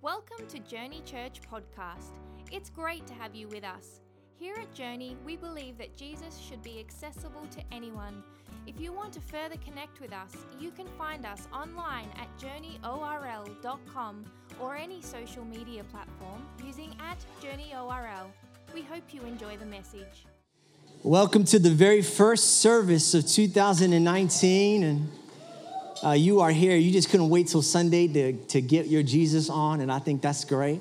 Welcome to Journey Church Podcast. It's great to have you with us. Here at Journey, we believe that Jesus should be accessible to anyone. If you want to further connect with us, you can find us online at journeyorl.com or any social media platform using at journeyorl. We hope you enjoy the message. Welcome to the very first service of 2019. And uh, you are here. You just couldn't wait till Sunday to, to get your Jesus on, and I think that's great.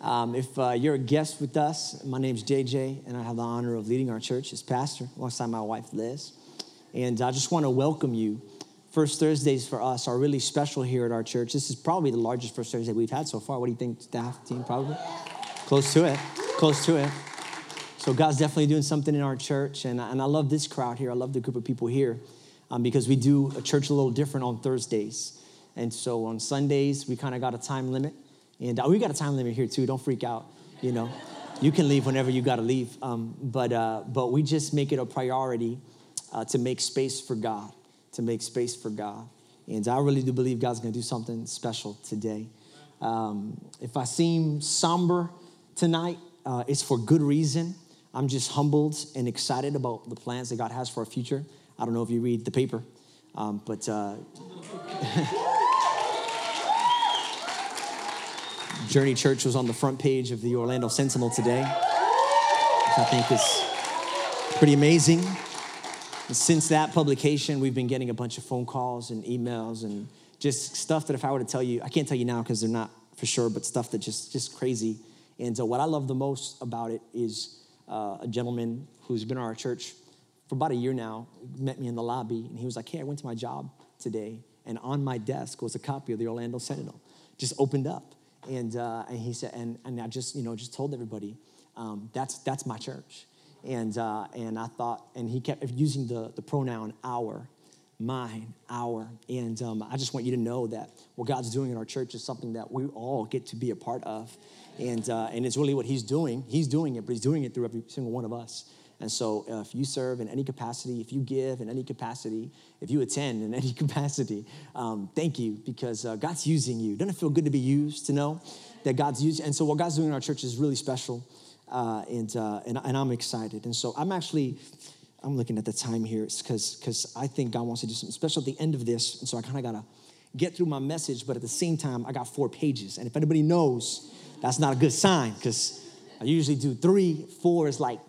Um, if uh, you're a guest with us, my name's JJ, and I have the honor of leading our church as pastor alongside my wife Liz. And I just want to welcome you. First Thursdays for us are really special here at our church. This is probably the largest First Thursday we've had so far. What do you think, staff, team? Probably close to it. Close to it. So God's definitely doing something in our church, and, and I love this crowd here. I love the group of people here um, because we do a church a little different on Thursdays. And so on Sundays, we kind of got a time limit. And uh, we got a time limit here too. Don't freak out, you know. You can leave whenever you got to leave. Um, but, uh, but we just make it a priority uh, to make space for God, to make space for God. And I really do believe God's going to do something special today. Um, if I seem somber tonight, uh, it's for good reason. I'm just humbled and excited about the plans that God has for our future. I don't know if you read the paper, um, but uh, Journey Church was on the front page of the Orlando Sentinel today, which I think is pretty amazing. And since that publication, we've been getting a bunch of phone calls and emails and just stuff that if I were to tell you, I can't tell you now because they're not for sure, but stuff that just just crazy. And so, what I love the most about it is uh, a gentleman who's been in our church for about a year now, met me in the lobby, and he was like, Hey, I went to my job today, and on my desk was a copy of the Orlando Sentinel, just opened up. And, uh, and he said, and, and I just, you know, just told everybody, um, that's, that's my church. And, uh, and I thought, and he kept using the, the pronoun our, mine, our. And um, I just want you to know that what God's doing in our church is something that we all get to be a part of. And, uh, and it's really what he's doing. He's doing it, but he's doing it through every single one of us. And so, uh, if you serve in any capacity, if you give in any capacity, if you attend in any capacity, um, thank you because uh, God's using you. Doesn't it feel good to be used, to know that God's using? And so, what God's doing in our church is really special, uh, and, uh, and, and I'm excited. And so, I'm actually. I'm looking at the time here because because I think God wants to do something special at the end of this, and so I kind of gotta get through my message, but at the same time, I got four pages, and if anybody knows, that's not a good sign because I usually do three, four is like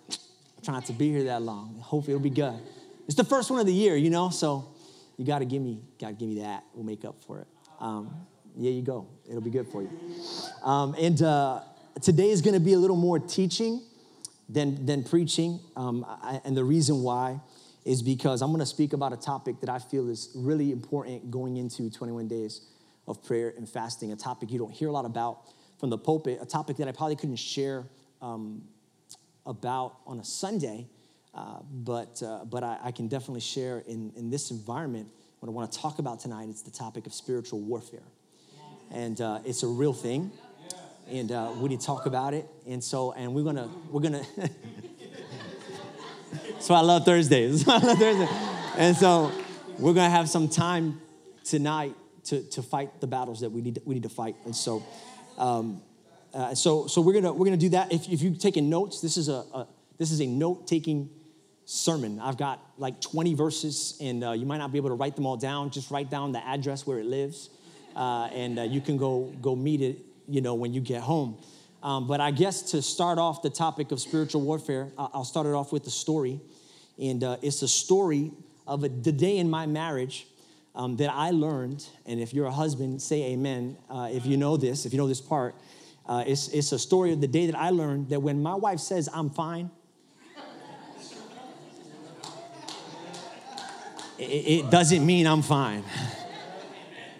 try not to be here that long. Hopefully it'll be good. It's the first one of the year, you know, so you got to give me, got to give me that. We'll make up for it. Um, yeah, you go. It'll be good for you. Um, and uh, today is to be a little more teaching than than preaching, um, I, and the reason why is because I'm to speak about a topic that I feel is really important going into 21 days of prayer and fasting. A topic you don't hear a lot about from the pulpit. A topic that I probably couldn't share um, about on a Sunday, uh, but, uh, but I, I, can definitely share in, in this environment what I want to talk about tonight. It's the topic of spiritual warfare. And uh, it's a real thing. And uh, we need to talk about it. And so, and we're gonna, we're gonna, so I love Thursdays. I love Thursdays. And so we're gonna have some time tonight to, to fight the battles that we need, we need to fight. And so, um, uh, so, so we're gonna we're gonna do that. If, if you've taken notes, this is a, a this is a note taking sermon. I've got like 20 verses, and uh, you might not be able to write them all down. Just write down the address where it lives, uh, and uh, you can go go meet it. You know when you get home. Um, but I guess to start off the topic of spiritual warfare, I'll start it off with a story, and uh, it's a story of a, the day in my marriage um, that I learned. And if you're a husband, say Amen. Uh, if you know this, if you know this part uh, it's, it's a story of the day that I learned that when my wife says I'm fine, it, it doesn't mean I'm fine.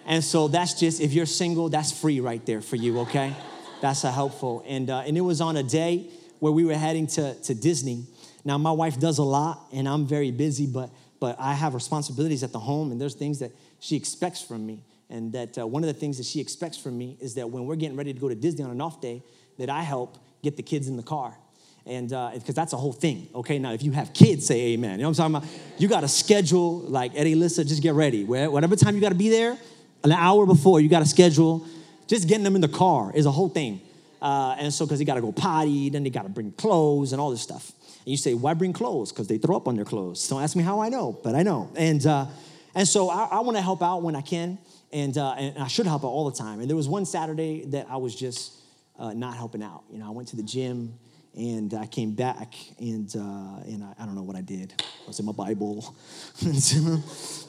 And so that's just, if you're single, that's free right there for you, okay? That's a helpful. And, uh, and it was on a day where we were heading to, to Disney. Now, my wife does a lot, and I'm very busy, but, but I have responsibilities at the home, and there's things that she expects from me and that uh, one of the things that she expects from me is that when we're getting ready to go to Disney on an off day, that I help get the kids in the car. And because uh, that's a whole thing, okay? Now, if you have kids, say amen. You know what I'm talking about? You got to schedule, like Eddie Lissa, just get ready. Whatever time you got to be there, an hour before, you got to schedule Just getting them in the car is a whole thing. Uh, and so, because they got to go potty, then they got to bring clothes and all this stuff. And you say, why bring clothes? Because they throw up on their clothes. Don't ask me how I know, but I know. And, uh, and so I, I want to help out when I can, and, uh, and I should help out all the time. And there was one Saturday that I was just uh, not helping out. You know, I went to the gym and I came back and, uh, and I, I, don't know what I did. I was in my Bible,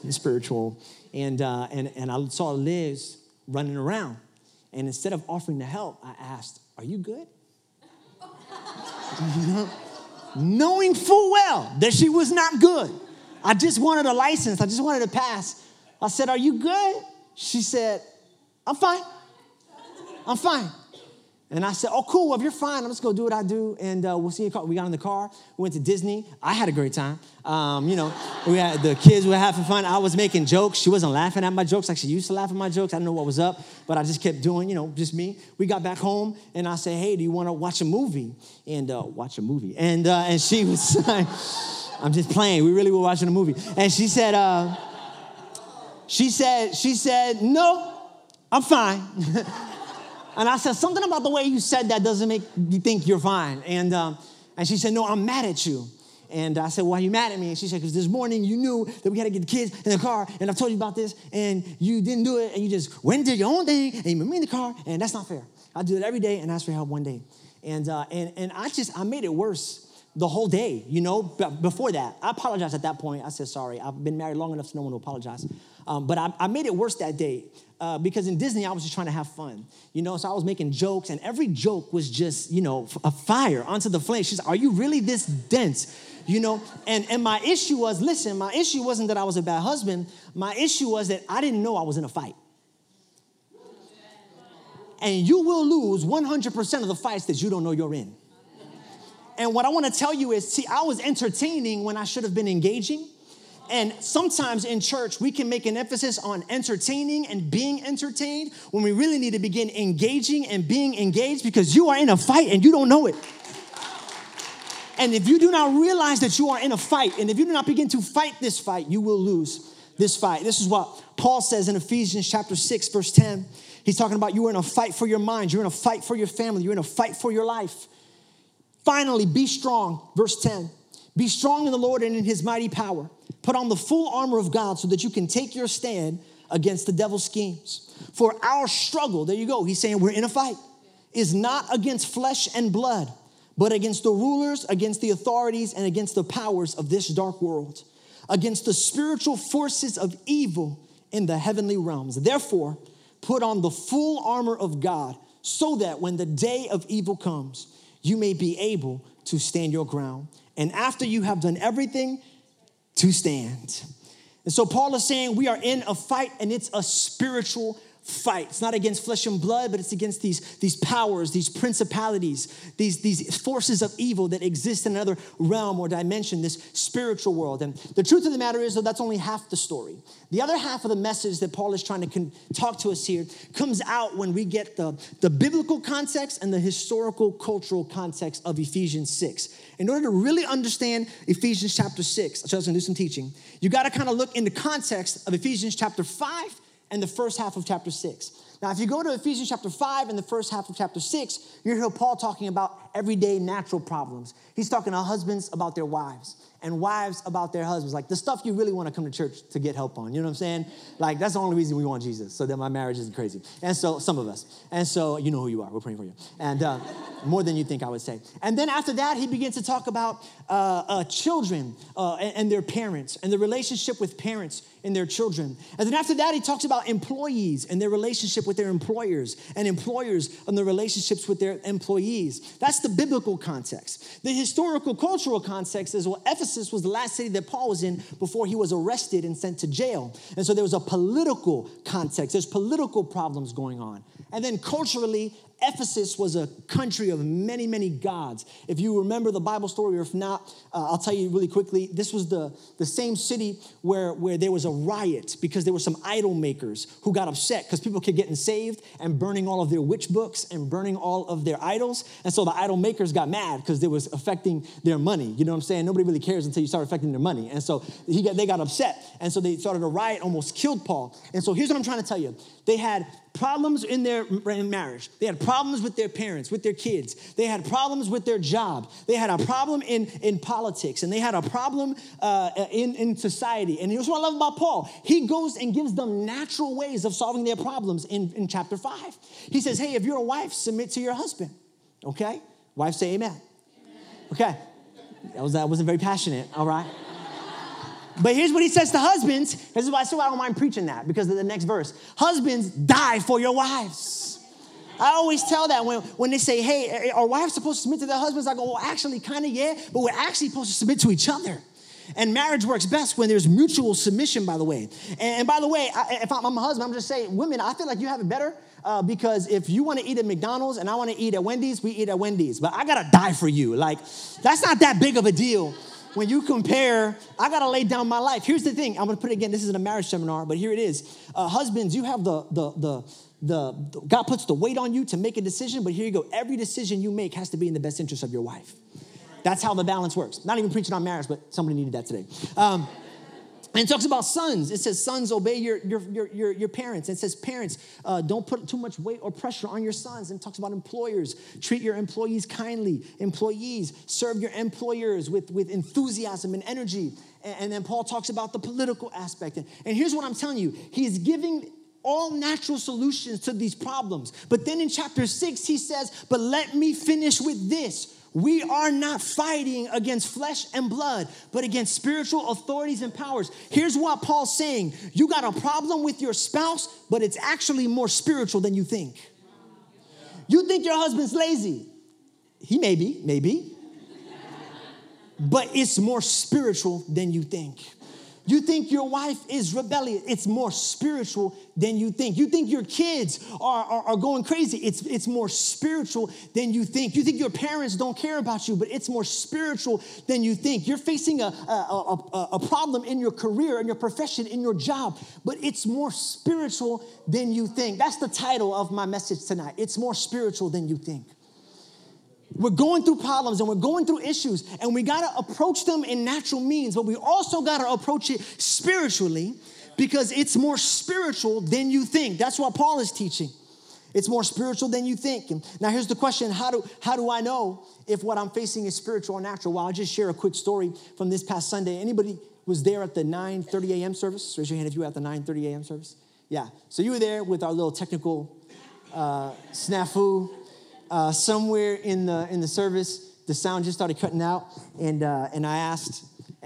spiritual. And, uh, and, and I saw Liz running around. And instead of offering to help, I asked, Are you good? Knowing full well that she was not good. I just wanted a license, I just wanted to pass. I said, Are you good? She said, I'm fine. I'm fine. And I said, Oh, cool. Well, if you're fine, I'm just gonna do what I do, and uh, we'll see you. We got in the car. We went to Disney. I had a great time. Um, you know, we had the kids were having fun. I was making jokes. She wasn't laughing at my jokes like she used to laugh at my jokes. I didn't know what was up, but I just kept doing, you know, just me. We got back home, and I said, Hey, do you want to watch a movie? And uh, watch a movie. And uh, and she was like, I'm just playing. We really were watching a movie. And she said, uh, she said, she said, No, I'm fine. And I said, something about the way you said that doesn't make you think you're fine. And, um, and she said, no, I'm mad at you. And I said, why are you mad at me? And she said, because this morning you knew that we had to get the kids in the car, and I've told you about this, and you didn't do it, and you just went and did your own thing, and you put me in the car, and that's not fair. I do it every day and ask for help one day. And, uh, and, and I just, I made it worse the whole day, you know, before that. I apologized at that point. I said, sorry, I've been married long enough to know when to apologize. Um, but I, I, made it worse that day uh, because in Disney, I was just trying to have fun, you know, so I was making jokes, and every joke was just, you know, a fire onto the flame. She's, Are you really this dense? You know, and, and my issue was listen, my issue wasn't that I was a bad husband, my issue was that I didn't know I was in a fight. And you will lose 100% of the fights that you don't know you're in. And what I want to tell you is see, I was entertaining when I should have been engaging. And sometimes in church, we can make an emphasis on entertaining and being entertained when we really need to begin engaging and being engaged because you are in a fight and you don't know it. And if you do not realize that you are in a fight, and if you do not begin to fight this fight, you will lose this fight. This is what Paul says in Ephesians chapter 6, verse 10. He's talking about you are in a fight for your mind, you're in a fight for your family, you're in a fight for your life. Finally, be strong, verse 10. Be strong in the Lord and in his mighty power. Put on the full armor of God so that you can take your stand against the devil's schemes. For our struggle, there you go, he's saying we're in a fight, is not against flesh and blood, but against the rulers, against the authorities, and against the powers of this dark world, against the spiritual forces of evil in the heavenly realms. Therefore, put on the full armor of God so that when the day of evil comes, you may be able to stand your ground. And after you have done everything, to stand. And so Paul is saying we are in a fight and it's a spiritual fight. It's not against flesh and blood, but it's against these, these powers, these principalities, these, these forces of evil that exist in another realm or dimension, this spiritual world. And the truth of the matter is, though, that's only half the story. The other half of the message that Paul is trying to con- talk to us here comes out when we get the, the biblical context and the historical cultural context of Ephesians 6. In order to really understand Ephesians chapter 6, so I was gonna do some teaching, you gotta kind of look in the context of Ephesians chapter 5 and the first half of chapter 6. Now, if you go to Ephesians chapter 5 and the first half of chapter 6, you hear Paul talking about everyday natural problems. He's talking to husbands about their wives and wives about their husbands. Like the stuff you really want to come to church to get help on. You know what I'm saying? Like that's the only reason we want Jesus, so that my marriage isn't crazy. And so, some of us. And so, you know who you are. We're praying for you. And uh, more than you think I would say. And then after that, he begins to talk about uh, uh, children uh, and, and their parents and the relationship with parents and their children. And then after that, he talks about employees and their relationship with their employers and employers and their relationships with their employees. That's the biblical context. The historical cultural context is well, Ephesus Ephesus was the last city that Paul was in before he was arrested and sent to jail. And so there was a political context, there's political problems going on. And then culturally, Ephesus was a country of many, many gods. If you remember the Bible story, or if not, uh, I'll tell you really quickly. This was the, the same city where, where there was a riot because there were some idol makers who got upset because people kept getting saved and burning all of their witch books and burning all of their idols. And so the idol makers got mad because it was affecting their money. You know what I'm saying? Nobody really cares until you start affecting their money. And so he got, they got upset. And so they started a riot, almost killed Paul. And so here's what I'm trying to tell you they had problems in their marriage. They had problems with their parents, with their kids. They had problems with their job. They had a problem in, in politics, and they had a problem uh, in, in society. And here's what I love about Paul. He goes and gives them natural ways of solving their problems in, in chapter 5. He says, hey, if you're a wife, submit to your husband. Okay? Wife say amen. amen. Okay. That, was, that wasn't very passionate, all right? But here's what he says to husbands. This is why I say I don't mind preaching that because of the next verse. Husbands, die for your wives. I always tell that when, when they say, hey, are wives supposed to submit to their husbands? I go, well, actually, kind of, yeah, but we're actually supposed to submit to each other. And marriage works best when there's mutual submission, by the way. And, and by the way, I, if I'm, I'm, a husband, I'm just saying, women, I feel like you have it better uh, because if you want to eat at McDonald's and I want to eat at Wendy's, we eat at Wendy's. But I gotta die for you. Like, that's not that big of a deal when you compare, I gotta lay down my life. Here's the thing. I'm gonna put it again. This isn't a marriage seminar, but here it is. Uh, husbands, you have the the the the God puts the weight on you to make a decision, but here you go. Every decision you make has to be in the best interest of your wife. That's how the balance works. Not even preaching on marriage, but somebody needed that today. Um, and it talks about sons. It says, sons, obey your, your, your, your, parents. It says, parents, uh, don't put too much weight or pressure on your sons. And it talks about employers. Treat your employees kindly. Employees, serve your employers with, with enthusiasm and energy. And, and then Paul talks about the political aspect. And, and here's what I'm telling you He is giving all natural solutions to these problems. But then in chapter six, he says, But let me finish with this we are not fighting against flesh and blood, but against spiritual authorities and powers. Here's what Paul's saying You got a problem with your spouse, but it's actually more spiritual than you think. You think your husband's lazy. He may be, maybe. But it's more spiritual than you think. You think your wife is rebellious. It's more spiritual than you think. You think your kids are, are, are, going crazy. It's, it's more spiritual than you think. You think your parents don't care about you, but it's more spiritual than you think. You're facing a, a, a, a problem in your career, in your profession, in your job, but it's more spiritual than you think. That's the title of my message tonight. It's more spiritual than you think. We're going through problems and we're going through issues, and we got to approach them in natural means, but we also got to approach it spiritually because it's more spiritual than you think. That's what Paul is teaching. It's more spiritual than you think. And now here's the question, how do how do I know if what I'm facing is spiritual or natural? Well, I'll just share a quick story from this past Sunday. Anybody was there at the 9:30 a.m. service? Raise your hand if you were at the 9:30 a.m. service. Yeah. So you were there with our little technical uh, snafu uh, somewhere in the in the service, the sound just started cutting out, and uh, and I asked.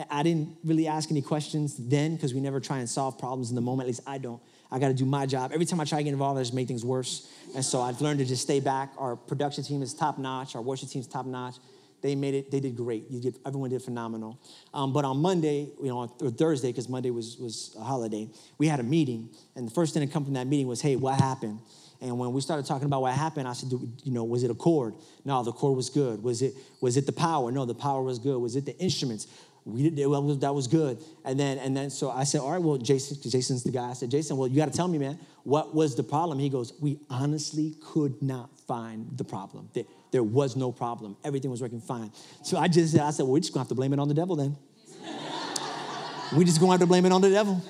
I didn't really ask any questions then because we never try and solve problems in the moment. At least I don't. I got to do my job. Every time I try to get involved, I just make things worse. And so I've learned to just stay back. Our production team is top notch. Our worship team is top notch. They made it. They did great. You did. Everyone did phenomenal. Um, but on Monday, you know, or Thursday, because Monday was was a holiday, we had a meeting, and the first thing that come from that meeting was, "Hey, what happened?" And when we started talking about what happened, I said, you know, was it a cord? No, the cord was good. Was it was it the power? No, the power was good. Was it the instruments? We did, well, that was good. And then and then so I said, all right, well, Jason, Jason's the guy. I said, Jason, well, you got to tell me, man, what was the problem? He goes, we honestly could not find the problem. There, was no problem. Everything was working fine. So I just said, I said, well, we're just gonna have to blame it on the devil then. we just gonna have to blame it on the devil.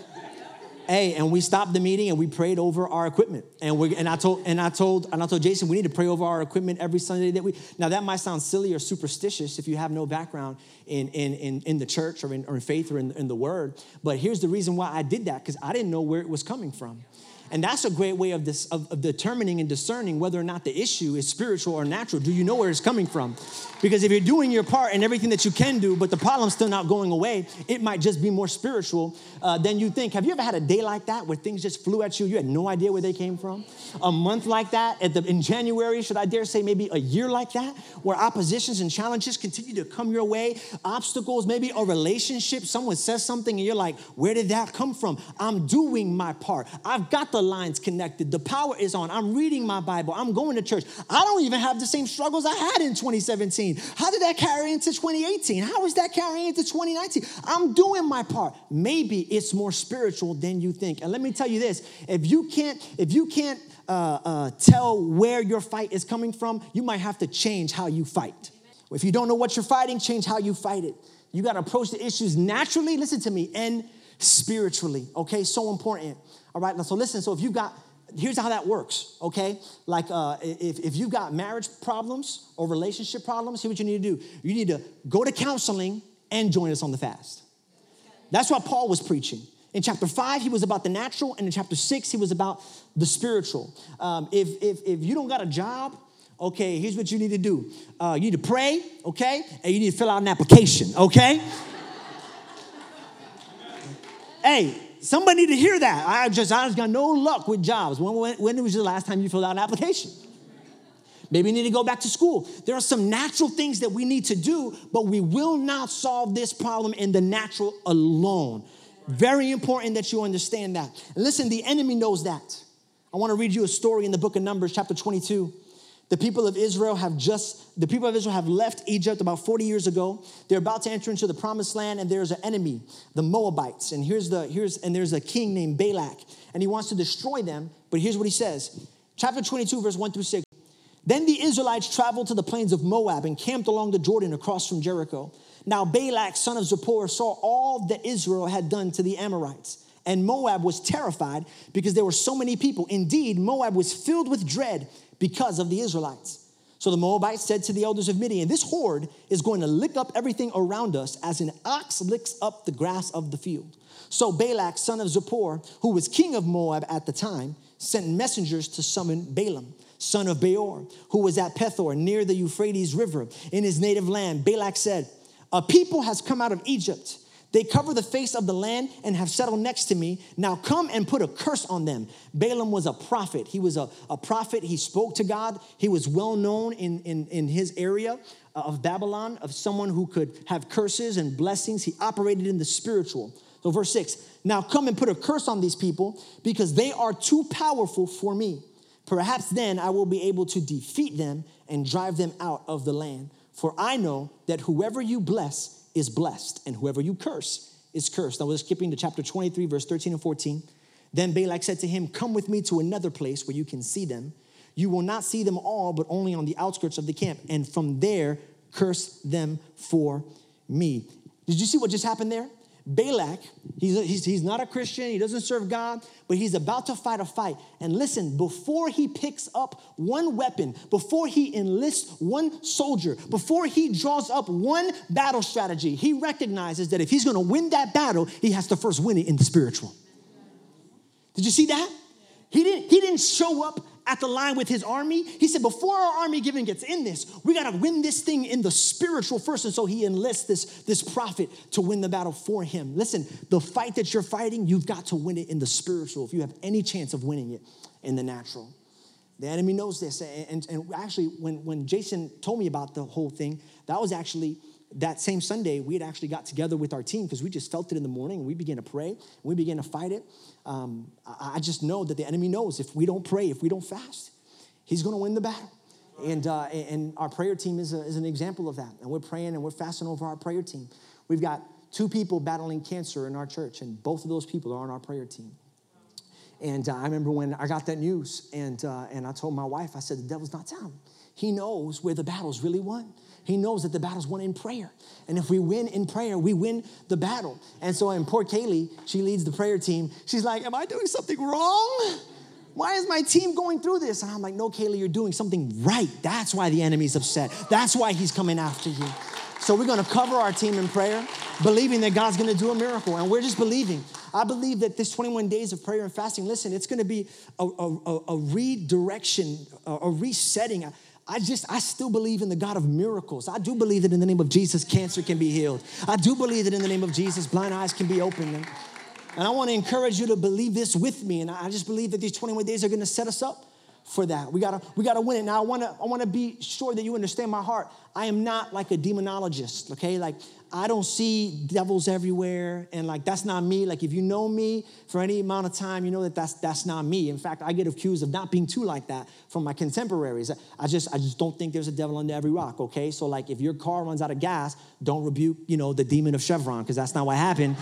Hey, and we stopped the meeting and we prayed over our equipment. And we and I told and I told and I told Jason we need to pray over our equipment every Sunday that we. Now that might sound silly or superstitious if you have no background in in in, in the church or in, or in faith or in, in the Word. But here's the reason why I did that because I didn't know where it was coming from. And that's a great way of, this, of, of, determining and discerning whether or not the issue is spiritual or natural. Do you know where it's coming from? Because if you're doing your part and everything that you can do, but the problem's still not going away, it might just be more spiritual uh, than you think. Have you ever had a day like that where things just flew at you? You had no idea where they came from? A month like that, at the, in January, should I dare say maybe a year like that, where oppositions and challenges continue to come your way, obstacles, maybe a relationship, someone says something and you're like, where did that come from? I'm doing my part. I've got the the lines connected. The power is on. I'm reading my Bible. I'm going to church. I don't even have the same struggles I had in 2017. How did that carry into 2018? How is that carrying into 2019? I'm doing my part. Maybe it's more spiritual than you think. And let me tell you this: if you can't, if you can't uh, uh, tell where your fight is coming from, you might have to change how you fight. If you don't know what you're fighting, change how you fight it. You got to approach the issues naturally. Listen to me and spiritually. Okay, so important. All right, now so listen. So if you've got here's how that works, okay? Like uh, if, if you've got marriage problems or relationship problems, here's what you need to do. You need to go to counseling and join us on the fast. That's what Paul was preaching. In chapter five, he was about the natural, and in chapter six, he was about the spiritual. Um, if, if, if you don't got a job, okay, here's what you need to do uh, you need to pray, okay, and you need to fill out an application, okay? Hey, somebody need to hear that. I just, I just got no luck with jobs. When, when, when was the last time you filled out an application? Maybe you need to go back to school. There are some natural things that we need to do, but we will not solve this problem in the natural alone. Very important that you understand that. And listen, the enemy knows that. I want to read you a story in the book of Numbers, chapter 22. The people of Israel have just, the people of Israel have left Egypt about 40 years ago. They're about to enter into the promised land, and there's an enemy, the Moabites. And here's the, here's, and there's a king named Balak, and he wants to destroy them. But here's what he says. Chapter 22, verse 1 through 6. Then the Israelites traveled to the plains of Moab and camped along the Jordan across from Jericho. Now Balak, son of Zippor, saw all that Israel had done to the Amorites. And Moab was terrified because there were so many people. Indeed, Moab was filled with dread because of the Israelites. So the Moabites said to the elders of Midian, This horde is going to lick up everything around us as an ox licks up the grass of the field. So Balak, son of Zippor, who was king of Moab at the time, sent messengers to summon Balaam, son of Beor, who was at Pethor near the Euphrates River in his native land. Balak said, A people has come out of Egypt they cover the face of the land and have settled next to me. Now come and put a curse on them. Balaam was a prophet. He was a, a prophet. He spoke to God. He was well known in, in, in his area of Babylon, of someone who could have curses and blessings. He operated in the spiritual. So, verse six now come and put a curse on these people because they are too powerful for me. Perhaps then I will be able to defeat them and drive them out of the land. For I know that whoever you bless, is blessed, and whoever you curse is cursed. Now we're skipping to chapter 23, verse 13 and 14. Then Balak said to him, Come with me to another place where you can see them. You will not see them all, but only on the outskirts of the camp. And from there, curse them for me. Did you see what just happened there? Balak, he's, he's, he's not a Christian, he doesn't serve God, but he's about to fight a fight. And listen, before he picks up one weapon, before he enlists one soldier, before he draws up one battle strategy, he recognizes that if he's gonna win that battle, he has to first win it in the spiritual. Did you see that? He didn't, he didn't show up at the line with his army. He said, before our army even gets in this, we got to win this thing in the spiritual first. And so he enlists this, this prophet to win the battle for him. Listen, the fight that you're fighting, you've got to win it in the spiritual if you have any chance of winning it in the natural. The enemy knows this. And, and actually, when, when Jason told me about the whole thing, that was actually that same Sunday, we had actually got together with our team because we just felt it in the morning we began to pray we began to fight it. Um, I just know that the enemy knows if we don't pray, if we don't fast, he's going to win the battle. And, uh, and our prayer team is, a, is an example of that. And we're praying and we're fasting over our prayer team. We've got two people battling cancer in our church, and both of those people are on our prayer team. And uh, I remember when I got that news, and, uh, and I told my wife, I said, The devil's not down. He knows where the battle's really won. He knows that the battle's won in prayer. And if we win in prayer, we win the battle. And so, in poor Kaylee, she leads the prayer team. She's like, Am I doing something wrong? Why is my team going through this? And I'm like, No, Kaylee, you're doing something right. That's why the enemy's upset. That's why he's coming after you. So, we're gonna cover our team in prayer, believing that God's gonna do a miracle. And we're just believing. I believe that this 21 days of prayer and fasting, listen, it's gonna be a, a, a redirection, a, a resetting. I just, I still believe in the God of miracles. I do believe that in the name of Jesus, cancer can be healed. I do believe that in the name of Jesus, blind eyes can be opened. And, I want to encourage you to believe this with me. And I just believe that these 21 days are going to set us up for that. We gotta, we gotta win it. Now I wanna, I wanna be sure that you understand my heart. I am not like a demonologist, okay? Like I don't see devils everywhere, and like that's not me. Like if you know me for any amount of time, you know that that's that's not me. In fact, I get accused of not being too like that from my contemporaries. I just I just don't think there's a devil under every rock. Okay, so like if your car runs out of gas, don't rebuke you know the demon of Chevron because that's not what happened.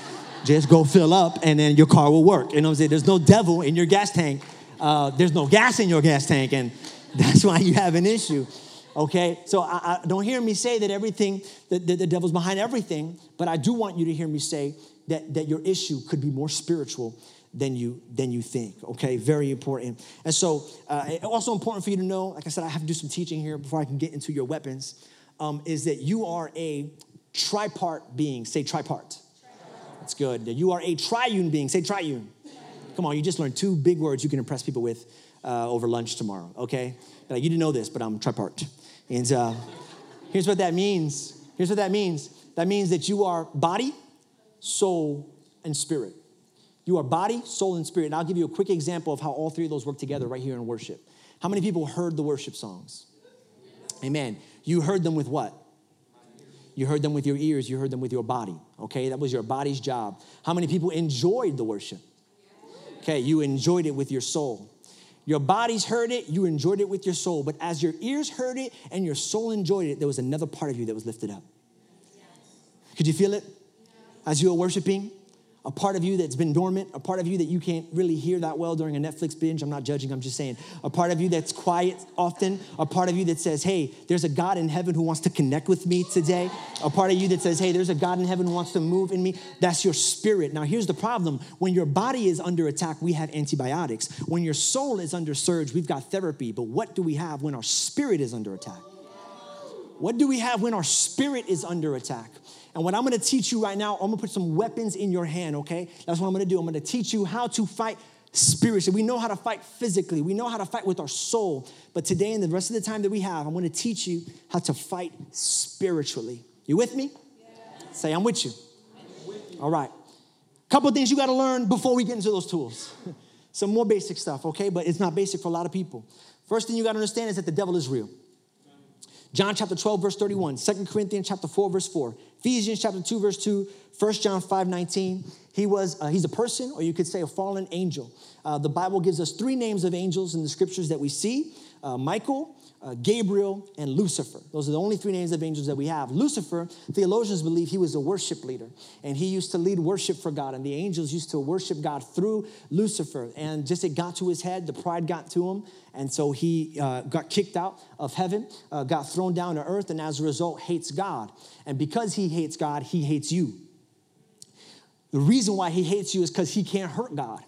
just go fill up, and then your car will work. You know what I'm saying? There's no devil in your gas tank. Uh, there's no gas in your gas tank, and that's why you have an issue. Okay, so I, I don't hear me say that everything, that, that the devil's behind everything, but I do want you to hear me say that, that your issue could be more spiritual than you than you think okay? Very important. And so uh, also important for you to know like i said i have to do some teaching here before i can get into your weapons um, is that you are a tripart being. Say tripart. That's good. You are a triune being. Say triune. Come on you just learned two big words you can impress people with uh, over lunch tomorrow okay? Like, you didn't know this but i'm tripart and uh, here's what that means here's what that means that means that you are body soul and spirit you are body, soul, and spirit. And I'll give you a quick example of how all three of those work together right here in worship. How many people heard the worship songs? Amen. You heard them with what? You heard them with your ears, you heard them with your body. Okay, that was your body's job. How many people enjoyed the worship? Okay, you enjoyed it with your soul. Your bodies heard it, you enjoyed it with your soul. But as your ears heard it and your soul enjoyed it, there was another part of you that was lifted up. Could you feel it as you were worshiping? A part of you that's been dormant, a part of you that you can't really hear that well during a Netflix binge. I'm not judging, I'm just saying. A part of you that's quiet often, a part of you that says, hey, there's a God in heaven who wants to connect with me today. A part of you that says, hey, there's a God in heaven who wants to move in me. That's your spirit. Now, here's the problem when your body is under attack, we have antibiotics. When your soul is under surge, we've got therapy. But what do we have when our spirit is under attack? What do we have when our spirit is under attack? And what I'm gonna teach you right now, I'm gonna put some weapons in your hand, okay? That's what I'm gonna do. I'm gonna teach you how to fight spiritually. We know how to fight physically, we know how to fight with our soul. But today and the rest of the time that we have, I'm gonna teach you how to fight spiritually. You with me? Yeah. Say, I'm with you. I'm with you. All right. Couple things you gotta learn before we get into those tools. some more basic stuff, okay? But it's not basic for a lot of people. First thing you gotta understand is that the devil is real. John chapter 12, verse 31, 2 Corinthians chapter 4, verse 4, Ephesians chapter 2, verse 2, 1 John 5, 19. He was, uh, he's a person, or you could say a fallen angel. Uh, the Bible gives us three names of angels in the scriptures that we see uh, Michael, uh, Gabriel, and Lucifer. Those are the only three names of angels that we have. Lucifer, theologians believe he was a worship leader, and he used to lead worship for God, and the angels used to worship God through Lucifer. And just it got to his head, the pride got to him, and so he uh, got kicked out of heaven, uh, got thrown down to earth, and as a result, hates God. And because he hates God, he hates you. The reason why he hates you is because he can't hurt God.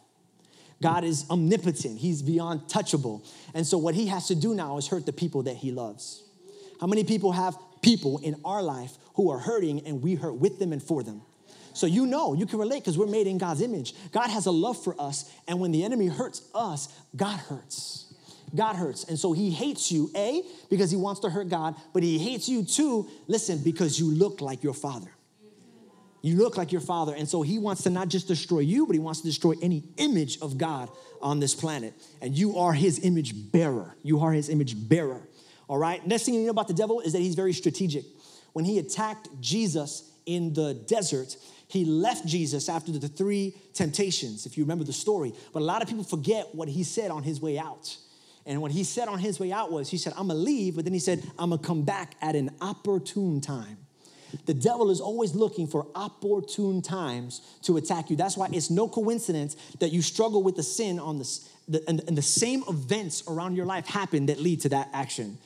God is omnipotent, He's beyond touchable. And so, what He has to do now is hurt the people that He loves. How many people have people in our life who are hurting and we hurt with them and for them? So, you know, you can relate because we're made in God's image. God has a love for us, and when the enemy hurts us, God hurts. God hurts. And so he hates you, A, because he wants to hurt God, but he hates you too, listen, because you look like your father. You look like your father. And so he wants to not just destroy you, but he wants to destroy any image of God on this planet. And you are his image bearer. You are his image bearer. All right? Next thing you know about the devil is that he's very strategic. When he attacked Jesus in the desert, he left Jesus after the three temptations, if you remember the story. But a lot of people forget what he said on his way out. And what he said on his way out was, he said, I'm gonna leave, but then he said, I'm gonna come back at an opportune time. The devil is always looking for opportune times to attack you. That's why it's no coincidence that you struggle with the sin on this, the, and, and the same events around your life happen that lead to that action.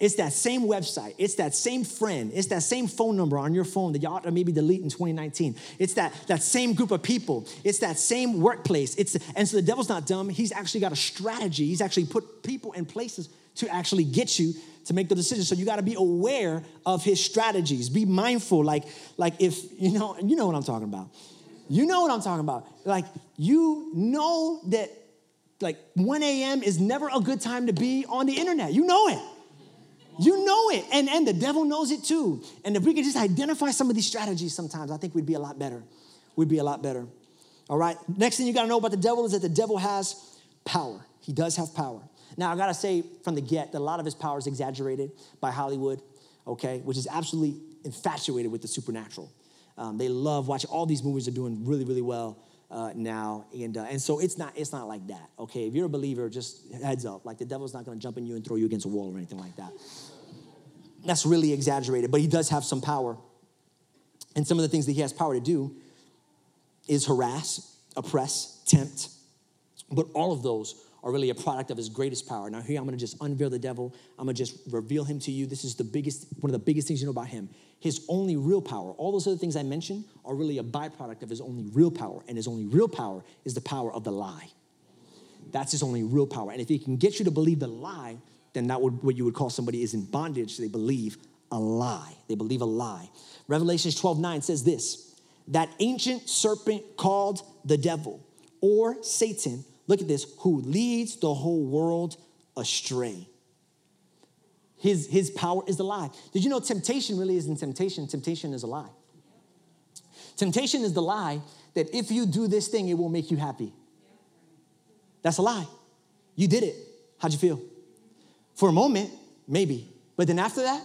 It's that same website. It's that same friend. It's that same phone number on your phone that you ought to maybe delete in 2019. It's that, that same group of people. It's that same workplace. It's, and so the devil's not dumb. He's actually got a strategy. He's actually put people in places to actually get you to make the decision. So you got to be aware of his strategies. Be mindful. Like, like if you know, you know what I'm talking about. You know what I'm talking about. Like you know that like 1 a.m. is never a good time to be on the internet. You know it. You know it. And, and the devil knows it too. And if we could just identify some of these strategies sometimes, I think we'd be a lot better. We'd be a lot better. All right. Next thing you got to know about the devil is that the devil has power. He does have power. Now, I gotta say from the get that a lot of his power is exaggerated by Hollywood, okay, which is absolutely infatuated with the supernatural. Um, they love watching all these movies are doing really, really well uh, now, and uh, and so it's not it's not like that. Okay, if you're a believer, just heads up, like the devil's not gonna jump in you and throw you against a wall or anything like that. That's really exaggerated, but he does have some power, and some of the things that he has power to do is harass, oppress, tempt, but all of those are really a product of his greatest power. Now, here I'm gonna just unveil the devil. I'm gonna just reveal him to you. This is the biggest, one of the biggest things you know about him. His only real power, all those other things I mentioned, are really a byproduct of his only real power. And his only real power is the power of the lie. That's his only real power. And if he can get you to believe the lie, then that would what you would call somebody is in bondage. They believe a lie. They believe a lie. Revelations 12 9 says this that ancient serpent called the devil or Satan, look at this, who leads the whole world astray. His, his power is a lie. Did you know temptation really isn't temptation? Temptation is a lie. Temptation is the lie that if you do this thing, it will make you happy. That's a lie. You did it. How'd you feel? For a moment, maybe. But then after that,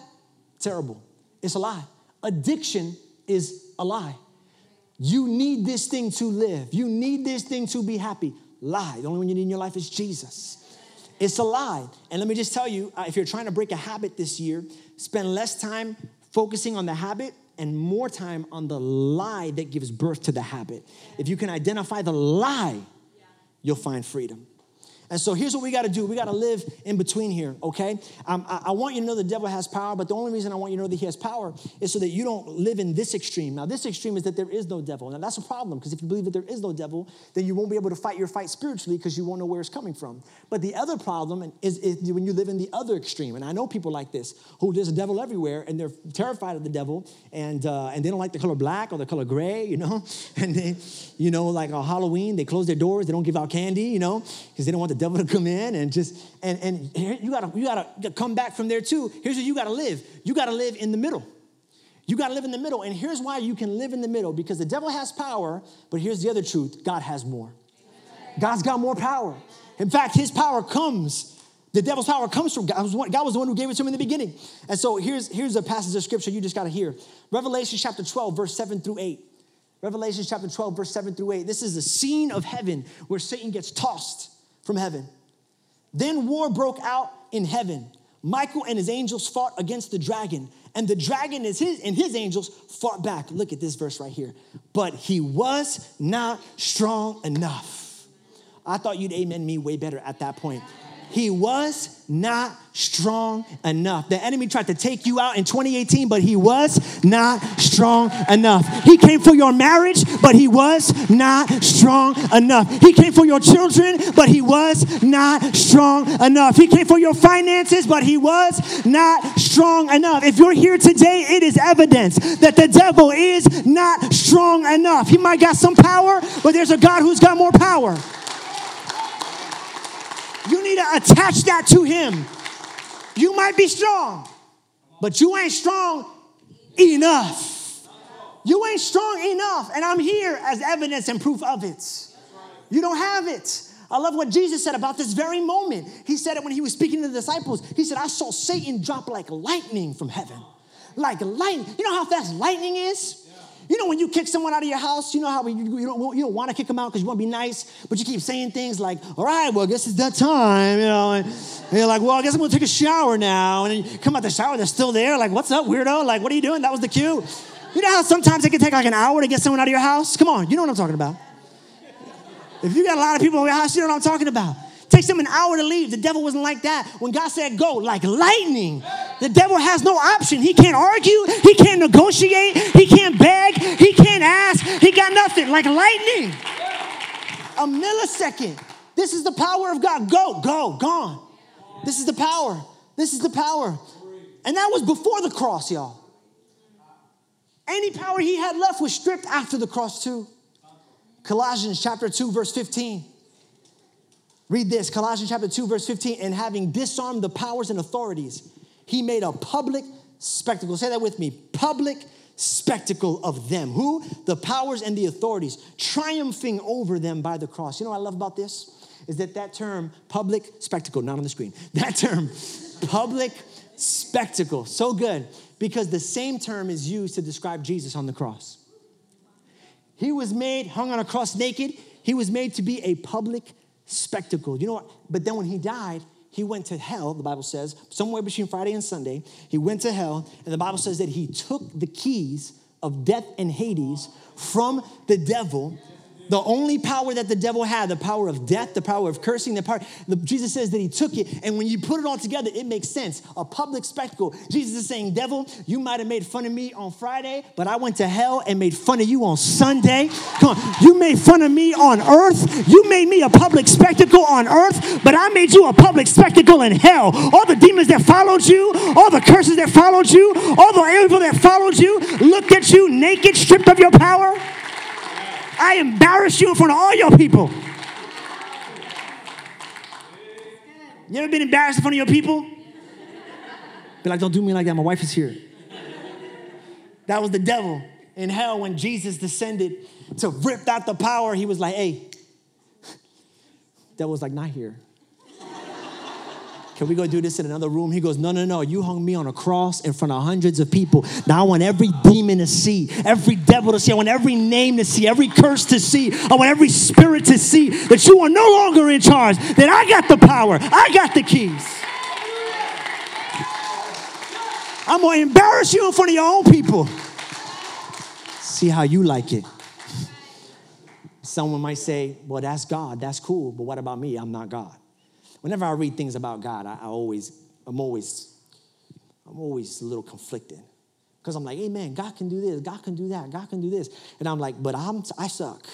terrible. It's a lie. Addiction is a lie. You need this thing to live. You need this thing to be happy. Lie. The only one you need in your life is Jesus. It's a lie. And let me just tell you uh, if you're trying to break a habit this year, spend less time focusing on the habit and more time on the lie that gives birth to the habit. If you can identify the lie, you'll find freedom. And so here's what we got to do. We got to live in between here, okay? Um, I, I, want you to know the devil has power, but the only reason I want you to know that he has power is so that you don't live in this extreme. Now, this extreme is that there is no devil. Now, that's a problem because if you believe that there is no devil, then you won't be able to fight your fight spiritually because you won't know where it's coming from. But the other problem is, is when you live in the other extreme. And I know people like this who there's a devil everywhere and they're terrified of the devil and, uh, and they don't like the color black or the color gray, you know? And they, you know, like on Halloween, they close their doors, they don't give out candy, you know, because they don't want the devil to come in and just and and you gotta you gotta come back from there too. Here's where you gotta live. You gotta live in the middle. You gotta live in the middle. And here's why you can live in the middle because the devil has power, but here's the other truth God has more. God's got more power. In fact, his power comes. The devil's power comes from God. God was the one who gave it to him in the beginning. And so here's, here's a passage of scripture you just got to hear. Revelation chapter 12, verse 7 through 8. Revelation chapter 12, verse 7 through 8. This is the scene of heaven where Satan gets tossed from heaven. Then war broke out in heaven. Michael and his angels fought against the dragon, and the dragon is his, and his angels fought back. Look at this verse right here. But he was not strong enough. I thought you'd amen me way better at that point. He was not strong enough. The enemy tried to take you out in 2018, but he was not strong enough. He came for your marriage, but he was not strong enough. He came for your children, but he was not strong enough. He came for your finances, but he was not strong enough. If you're here today, it is evidence that the devil is not strong enough. He might got some power, but there's a God who's got more power. You need to attach that to Him. You might be strong, but you ain't strong enough. You ain't strong enough. And I'm here as evidence and proof of it. You don't have it. I love what Jesus said about this very moment. He said it when he was speaking to the disciples. He said, I saw Satan drop like lightning from heaven. Like lightning. You know how fast lightning is? You know when you kick someone out of your house, you know how you, you don't, you don't want to kick them out because you want to be nice, but you keep saying things like, all right, well, I guess it's that time, you know, and, and you're like, well, I guess I'm going to take a shower now. And you come out the shower, they're still there, like, what's up, weirdo? Like, what are you doing? That was the cue. You know how sometimes it can take like an hour to get someone out of your house? Come on, you know what I'm talking about. If you got a lot of people in your house, you know what I'm talking about. Takes him an hour to leave. The devil wasn't like that. When God said go, like lightning, the devil has no option. He can't argue, he can't negotiate, he can't beg, he can't ask, he got nothing. Like lightning. A millisecond. This is the power of God. Go, go, gone. This is the power. This is the power. And that was before the cross, y'all. Any power he had left was stripped after the cross, too. Colossians chapter 2, verse 15. Read this Colossians chapter 2, verse 15. And having disarmed the powers and authorities, he made a public spectacle. Say that with me public spectacle of them. Who? The powers and the authorities, triumphing over them by the cross. You know what I love about this? Is that that term, public spectacle, not on the screen, that term, public spectacle, so good because the same term is used to describe Jesus on the cross. He was made, hung on a cross naked, he was made to be a public spectacle. You know what? But then when he died, he went to hell, the Bible says, somewhere between Friday and Sunday. He went to hell, and the Bible says that he took the keys of death and Hades from the devil The only power that the devil had, the power of death, the power of cursing, the power, the, Jesus says that he took it, and when you put it all together, it makes sense. A public spectacle. Jesus is saying, Devil, you might have made fun of me on Friday, but I went to hell and made fun of you on Sunday. Come on, you made fun of me on earth. You made me a public spectacle on earth, but I made you a public spectacle in hell. All the demons that followed you, all the curses that followed you, all the evil that followed you, looked at you naked, stripped of your power. I embarrass you in front of all your people. You ever been embarrassed in front of your people? Be like, don't do me like that. My wife is here. That was the devil in hell when Jesus descended to rip out the power. He was like, hey, devil was like, not here. Can we go do this in another room? He goes, No, no, no. You hung me on a cross in front of hundreds of people. Now I want every demon to see, every devil to see. I want every name to see, every curse to see. I want every spirit to see that you are no longer in charge, that I got the power, I got the keys. I'm going to embarrass you in front of your own people. See how you like it. Someone might say, Well, that's God, that's cool, but what about me? I'm not God whenever I read things about God, I, I always, I'm always, I'm always a little conflicted. Because I'm like, hey man, God can do this, God can do that, God can do this. And I'm like, but I'm I suck.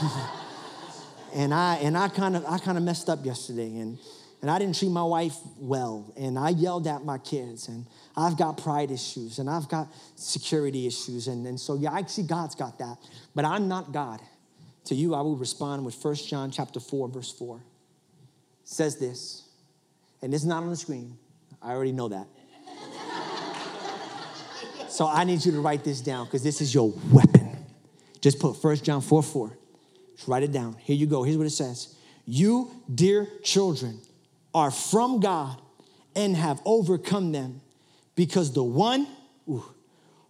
and I and I kind of I kind of messed up yesterday and and I didn't treat my wife well and I yelled at my kids and I've got pride issues and I've got security issues and, and so yeah I see God's got that but I'm not God to you I will respond with 1 John chapter 4 verse 4 says this, and it's not on the screen. I already know that. so I need you to write this down because this is your weapon. Just put 1 John 4 4. Just write it down. Here you go. Here's what it says You, dear children, are from God and have overcome them because the one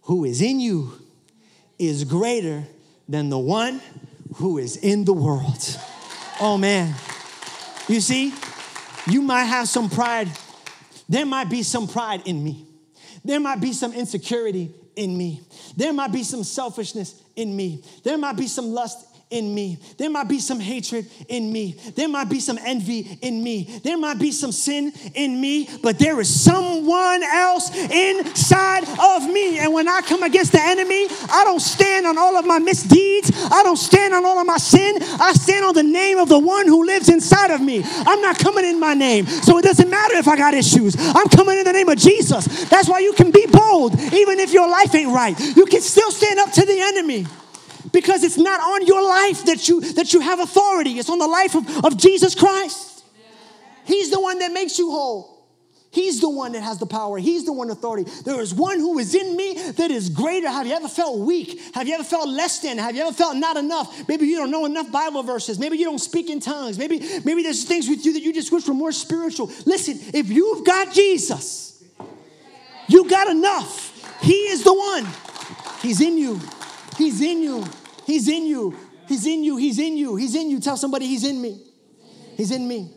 who is in you is greater than the one who is in the world. Oh man. You see, you might have some pride. There might be some pride in me. There might be some insecurity in me. There might be some selfishness in me. There might be some lust in me. There might be some hatred in me. There might be some envy in me. There might be some sin in me, but there is someone else inside of me. And when I come against the enemy, I don't stand on all of my misdeeds. I don't stand on all of my sin. I stand on the name of the one who lives inside of me. I'm not coming in my name. So it doesn't matter if I got issues. I'm coming in the name of Jesus. That's why you can be bold, even if your life ain't right. You can still stand up to the enemy because it's not on your life that you that you have authority it's on the life of, of jesus christ he's the one that makes you whole He's the one that has the power. He's the one authority. There is one who is in me that is greater. Have you ever felt weak? Have you ever felt less than? Have you ever felt not enough? Maybe you don't know enough Bible verses. Maybe you don't speak in tongues. Maybe, maybe there's things with you that you just wish were more spiritual. Listen, if you've got Jesus, you got enough. He is the one. He's in you. He's in you. He's in you. He's in you. He's in you. He's in you. Tell somebody he's in me. He's in me.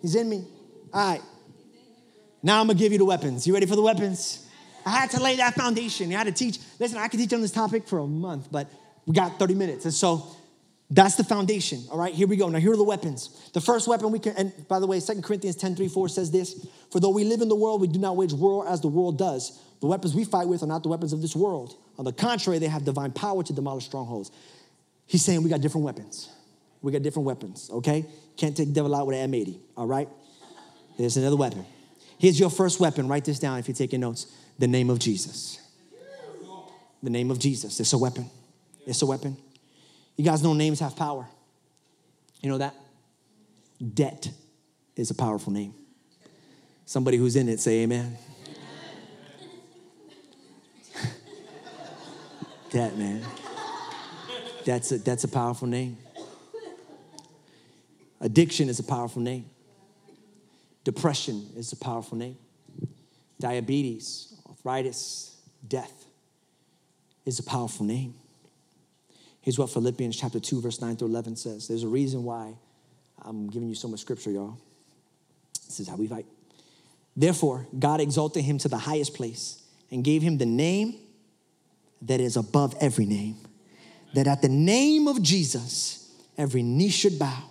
He's in me. All right. Now I'm gonna give you the weapons. You ready for the weapons? I had to lay that foundation. I had to teach. Listen, I could teach on this topic for a month, but we got 30 minutes. And so that's the foundation. All right, here we go. Now, here are the weapons. The first weapon we can, and by the way, Second Corinthians 10 3 4 says this For though we live in the world, we do not wage war as the world does. The weapons we fight with are not the weapons of this world. On the contrary, they have divine power to demolish strongholds. He's saying we got different weapons. We got different weapons, okay? Can't take the devil out with an M80, all right? Here's another weapon. Here's your first weapon. Write this down if you're taking notes. The name of Jesus. The name of Jesus. It's a weapon. It's a weapon. You guys know names have power. You know that? Debt is a powerful name. Somebody who's in it say amen. that man. That's a, that's a powerful name. Addiction is a powerful name. Depression is a powerful name. Diabetes, arthritis, death is a powerful name. Here's what Philippians chapter 2, verse 9 through 11 says. There's a reason why I'm giving you so much scripture, y'all. This is how we fight. Therefore, God exalted him to the highest place and gave him the name that is above every name that at the name of Jesus, every knee should bow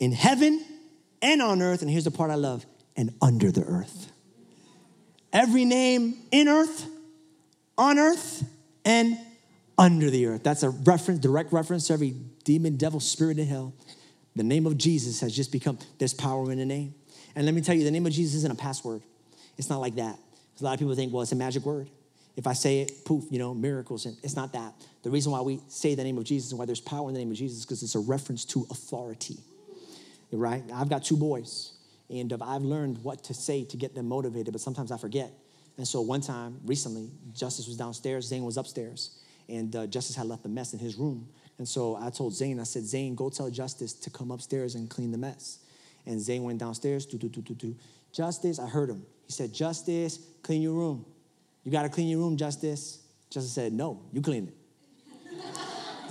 in heaven and on earth. And here's the part I love and under the earth. Every name in earth, on earth, and under the earth. That's a reference, direct reference to every demon, devil, spirit in hell. The name of Jesus has just become, there's power in the name. And let me tell you, the name of Jesus isn't a password. It's not like that. A lot of people think, well, it's a magic word. If I say it, poof, you know, miracles. And it's not that. The reason why we say the name of Jesus and why there's power in the name of Jesus is because it's a reference to authority, right? I've got two boys, and uh, I've learned what to say to get them motivated, but sometimes I forget. And so one time, recently, Justice was downstairs, Zane was upstairs, and uh, Justice had left a mess in his room. And so I told Zane, I said, Zane, go tell Justice to come upstairs and clean the mess. And Zane went downstairs, do, do, do, do, do. Justice, I heard him. He said, Justice, clean your room. You got to clean your room, Justice. Justice said, No, you clean it.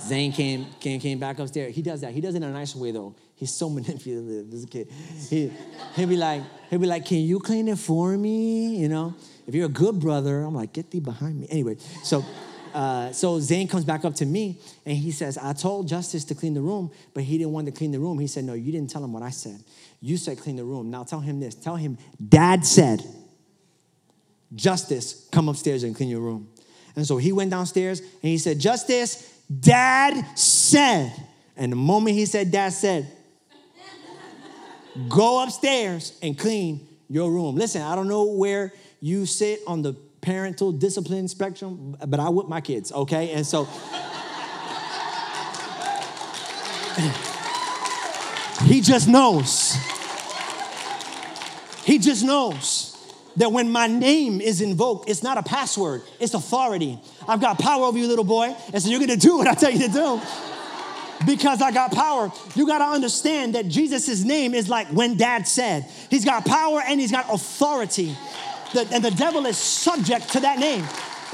Zane came, came, came back upstairs. He does that. He does it in a nice way, though. He's so manipulative, this kid. He, he'll be like, he'll be like, can you clean it for me? You know? If you're a good brother, I'm like, get thee behind me. Anyway, so uh, so Zane comes back up to me and he says, I told Justice to clean the room, but he didn't want to clean the room. He said, No, you didn't tell him what I said. You said clean the room. Now tell him this. Tell him, Dad said, Justice, come upstairs and clean your room. And so he went downstairs and he said, Justice, Dad said. And the moment he said, Dad said, go upstairs and clean your room. Listen, I don't know where you sit on the parental discipline spectrum, but I whip my kids, okay? And so he just knows. He just knows that when my name is invoked, it's not a password, it's authority. I've got power over you, little boy. And so you're gonna do what I tell you to do because I got power. You got to understand that Jesus' name is like when dad said. He's got power and he's got authority. The, and the devil is subject to that name.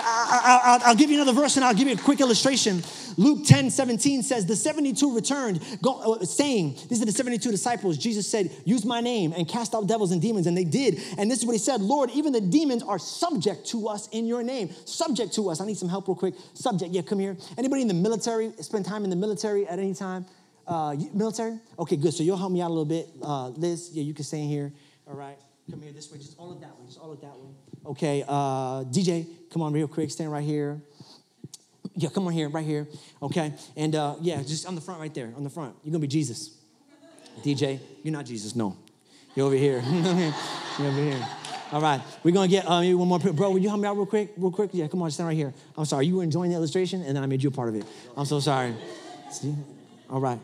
I, will give you another verse and I'll give you a quick illustration. Luke 10 17 says, The 72 returned, go, uh, saying, These are the 72 disciples. Jesus said, Use my name and cast out devils and demons. And they did. And this is what he said Lord, even the demons are subject to us in your name. Subject to us. I need some help real quick. Subject, yeah, come here. Anybody in the military, spend time in the military at any time? Uh, military? Okay, good. So you'll help me out a little bit. Uh, Liz, yeah, you can stay in here. All right. Come here this way. Just all of that way. Just all of that way. Okay. Uh, DJ, come on real quick. Stand right here. Yeah, come on here, right here. Okay. And uh, yeah, just on the front right there, on the front. You're to be Jesus. DJ, you're not Jesus. No. You're over here. you're over here. All right, we're gonna get uh, maybe one more. Bro, will you help me out real quick? Real quick? Yeah, come on, stand right here. I'm sorry, you were enjoying the illustration, and then I made you a part of it. I'm so sorry. See? All right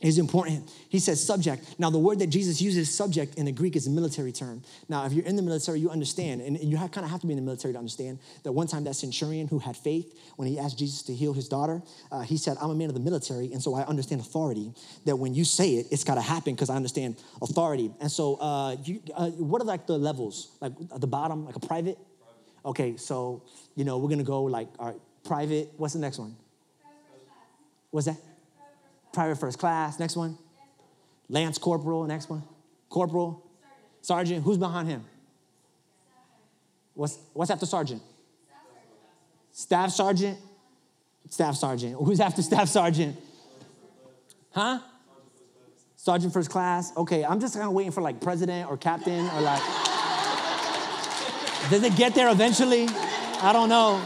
is important. He says subject. Now, the word that Jesus uses, subject, in the Greek is a military term. Now, if you're in the military, you understand, and you kind of have to be in the military to understand that one time that centurion who had faith, when he asked Jesus to heal his daughter, uh, he said, I'm a man of the military, and so I understand authority, that when you say it, it's got to happen because I understand authority. And so, uh, you, uh, what are like the levels? Like at the bottom, like a private? Okay, so, you know, we're going to go like, all right, private. What's the next one? What's that? Private first class. Next one. Lance Corporal. Next one. Corporal. Sergeant. Who's behind him? What's, what's after sergeant? Staff sergeant. Staff sergeant. Who's after staff sergeant? Huh? Sergeant first class. Okay, I'm just kind of waiting for like president or captain or like. Does it get there eventually? I don't know.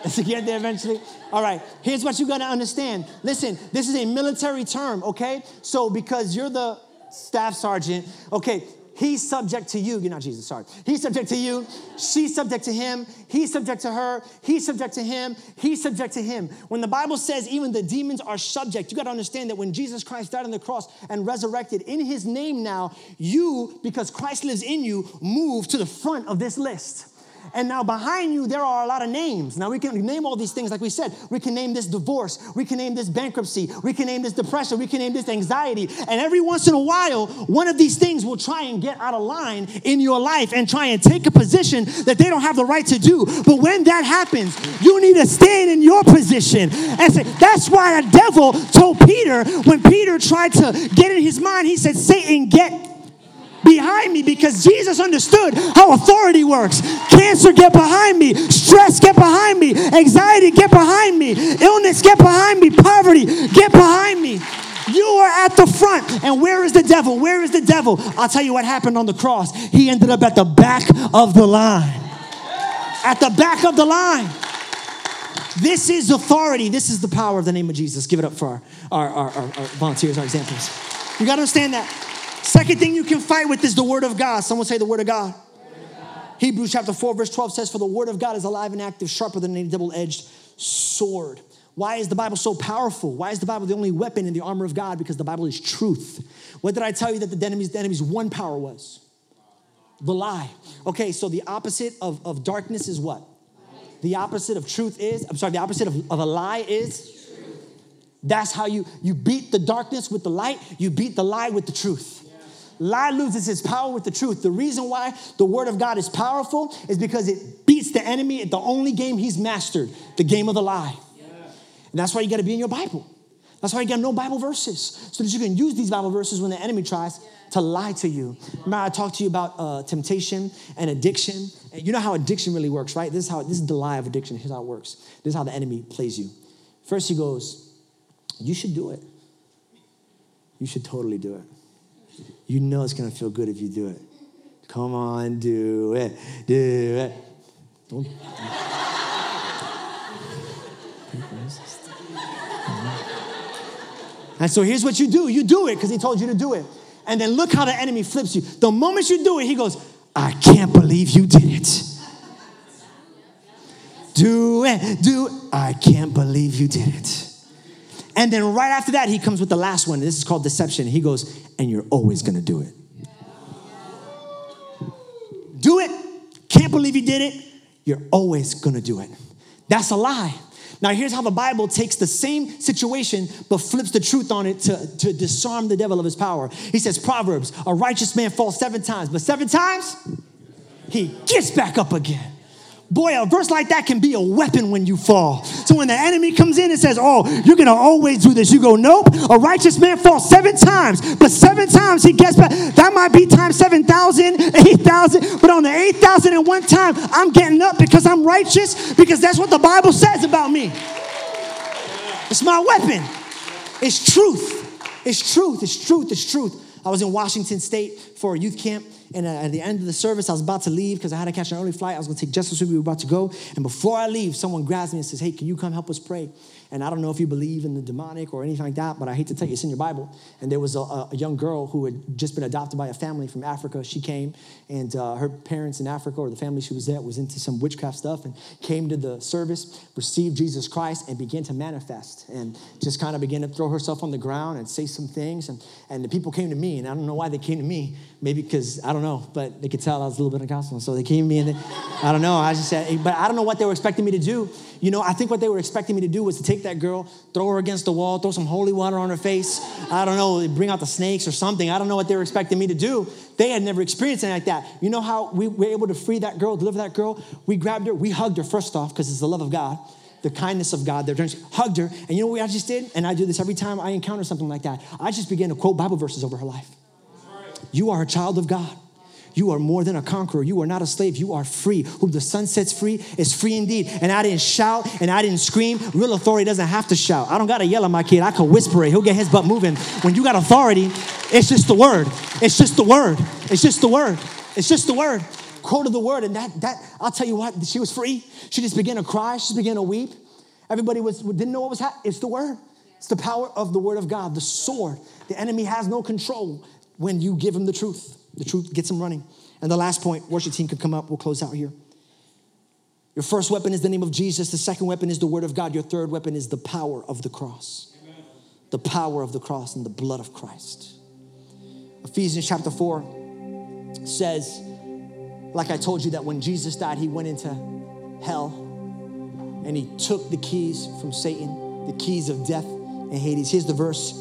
It get there eventually? All right, here's what you gotta understand. Listen, this is a military term, okay? So because you're the staff sergeant, okay, he's subject to you. You're not Jesus, sorry. He's subject to you. She's subject to him. He's subject to her. He's subject to him. He's subject to him. When the Bible says even the demons are subject, you got to understand that when Jesus Christ died on the cross and resurrected in his name now, you, because Christ lives in you, move to the front of this list. And now behind you, there are a lot of names. Now we can name all these things, like we said. We can name this divorce. We can name this bankruptcy. We can name this depression. We can name this anxiety. And every once in a while, one of these things will try and get out of line in your life and try and take a position that they don't have the right to do. But when that happens, you need to stand in your position and say, that's why a devil told Peter, when Peter tried to get in his mind, he said, Satan, get behind me because Jesus understood how authority works. Cancer, get behind me. Stress, get behind me. Anxiety, get behind me. Illness, get behind me. Poverty, get behind me. You are at the front. And where is the devil? Where is the devil? I'll tell you what happened on the cross. He ended up at the back of the line. At the back of the line. This is authority. This is the power of the name of Jesus. Give it up for our, our, our, our volunteers, our examples. You got to understand that. Second thing you can fight with is the word of God. Someone say the word of God. Hebrews chapter 4, verse 12 says, For the word of God is alive and active, sharper than any double edged sword. Why is the Bible so powerful? Why is the Bible the only weapon in the armor of God? Because the Bible is truth. What did I tell you that the enemy's, the enemy's one power was? The lie. Okay, so the opposite of, of darkness is what? The opposite of truth is, I'm sorry, the opposite of, of a lie is? That's how you, you beat the darkness with the light, you beat the lie with the truth. Lie loses its power with the truth. The reason why the word of God is powerful is because it beats the enemy at the only game he's mastered, the game of the lie. And that's why you got to be in your Bible. That's why you got know Bible verses so that you can use these Bible verses when the enemy tries to lie to you. Remember, I talked to you about uh, temptation and addiction. And you know how addiction really works, right? This is how this is the lie of addiction. Here's how it works. This is how the enemy plays you. First, he goes, "You should do it. You should totally do it. You know it's gonna feel good if you do it. Come on, do it, do it. Don't." And so here's what you do you do it because he told you to do it. And then look how the enemy flips you. The moment you do it, he goes, I can't believe you did it. Do it, do it. I can't believe you did it. And then right after that, he comes with the last one. This is called deception. He goes, and you're always gonna do it. Do it. Can't believe you did it. You're always gonna do it. That's a lie. Now, here's how the Bible takes the same situation but flips the truth on it to, to disarm the devil of his power. He says, Proverbs, a righteous man falls seven times, but seven times he gets back up again. Boy, a verse like that can be a weapon when you fall. So when the enemy comes in and says, Oh, you're gonna always do this, you go, Nope, a righteous man falls seven times, but seven times he gets back. That might be times 7,000, 8,000, but on the 8,001 time, I'm getting up because I'm righteous, because that's what the Bible says about me. It's my weapon. It's truth. It's truth. It's truth. It's truth. I was in Washington State for a youth camp and uh, at the end of the service, I was about to leave because I had to catch an early flight. I was going to take with me. We were about to go. And before I leave, someone grabs me and says, Hey, can you come help us pray? And I don't know if you believe in the demonic or anything like that, but I hate to tell you, it's in your Bible. And there was a, a young girl who had just been adopted by a family from Africa. She came, and uh, her parents in Africa, or the family she was at, was into some witchcraft stuff, and came to the service, received Jesus Christ, and began to manifest, and just kind of began to throw herself on the ground and say some things. And, and the people came to me, and I don't know why they came to me. Maybe because, I don't know, but they could tell I was a little bit gospel. So they came to me, and they, I don't know. I just said, eh, but I don't know what they were expecting me to do. You know, I think what they were expecting me to do was to take that girl, throw her against the wall, throw some holy water on her face. I don't know, bring out the snakes or something. I don't know what they were expecting me to do. They had never experienced anything like that. You know how we were able to free that girl, deliver that girl? We grabbed her, we hugged her first off, because it's the love of God the kindness of God. They hugged her, and you know what I just did? And I do this every time I encounter something like that. I just began to quote Bible verses over her life. You are a child of God. You are more than a conqueror. You are not a slave. You are free. Whom the son sets free is free indeed. And I didn't shout and I didn't scream. Real authority doesn't have to shout. I don't got to yell at my kid. I can whisper it. He'll get his butt moving. When you got authority, it's just the word. It's just the word. It's just the word. It's just the word. Quoted the word. And that, that I'll tell you what, she was free. She just began to cry. She began to weep. Everybody was, didn't know what was happening. It's the word. It's the power of the word of God, the sword. The enemy has no control when you give him the truth. The truth gets him running. And the last point, worship team could come up. We'll close out here. Your first weapon is the name of Jesus. The second weapon is the word of God. Your third weapon is the power of the cross. Amen. The power of the cross and the blood of Christ. Ephesians chapter 4 says, like I told you, that when Jesus died, he went into hell and he took the keys from Satan, the keys of death and Hades. Here's the verse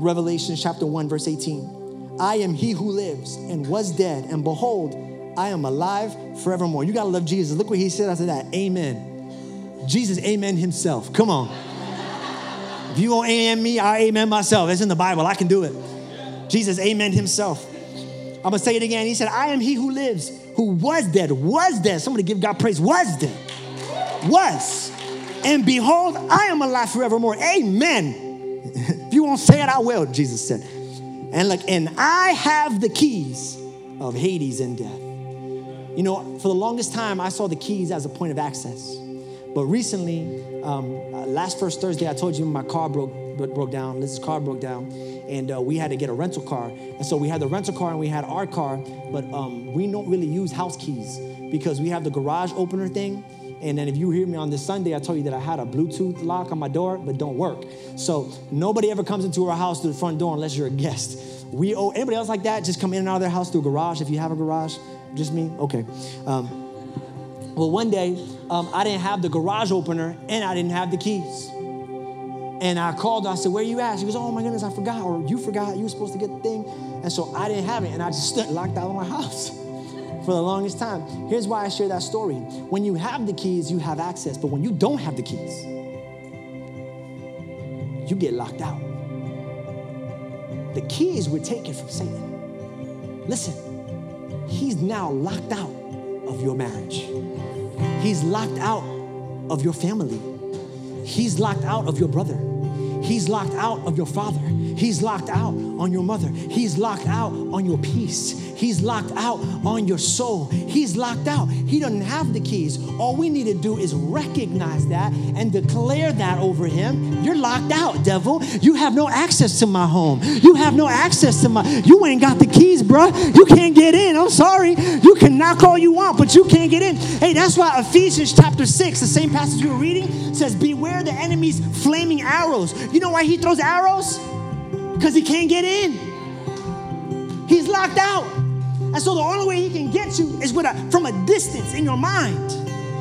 Revelation chapter 1, verse 18. I am he who lives and was dead, and behold, I am alive forevermore. You gotta love Jesus. Look what he said after that. Amen. Jesus, amen himself. Come on. If you won't amen me, I amen myself. That's in the Bible. I can do it. Jesus, amen himself. I'm gonna say it again. He said, I am he who lives, who was dead, was dead. Somebody give God praise, was dead. Was. And behold, I am alive forevermore. Amen. If you won't say it, I will, Jesus said. And look, and I have the keys of Hades and death. You know, for the longest time, I saw the keys as a point of access. But recently, um, uh, last first Thursday, I told you my car broke broke down. Liz's car broke down, and uh, we had to get a rental car. And so we had the rental car and we had our car, but um, we don't really use house keys because we have the garage opener thing. And then if you hear me on this Sunday, I told you that I had a Bluetooth lock on my door, but don't work. So nobody ever comes into our house through the front door unless you're a guest. We owe anybody else like that? Just come in and out of their house through a garage if you have a garage. Just me? Okay. Um, well, one day um, I didn't have the garage opener and I didn't have the keys. And I called I said, Where are you at? She goes, Oh my goodness, I forgot. Or you forgot, you were supposed to get the thing. And so I didn't have it. And I just stood locked out of my house for the longest time. Here's why I share that story. When you have the keys, you have access. But when you don't have the keys, you get locked out. The keys were taken from Satan. Listen, he's now locked out of your marriage. He's locked out of your family. He's locked out of your brother. He's locked out of your father. He's locked out on your mother. He's locked out on your peace. He's locked out on your soul. He's locked out. He doesn't have the keys. All we need to do is recognize that and declare that over him. You're locked out, devil. You have no access to my home. You have no access to my, you ain't got the keys, bro. You can't get in. I'm sorry. You can knock all you want, but you can't get in. Hey, that's why Ephesians chapter 6, the same passage you were reading, says, Beware the enemy's flaming arrows. You know why he throws arrows? Because he can't get in. He's locked out. And so the only way he can get you is with a, from a distance in your mind.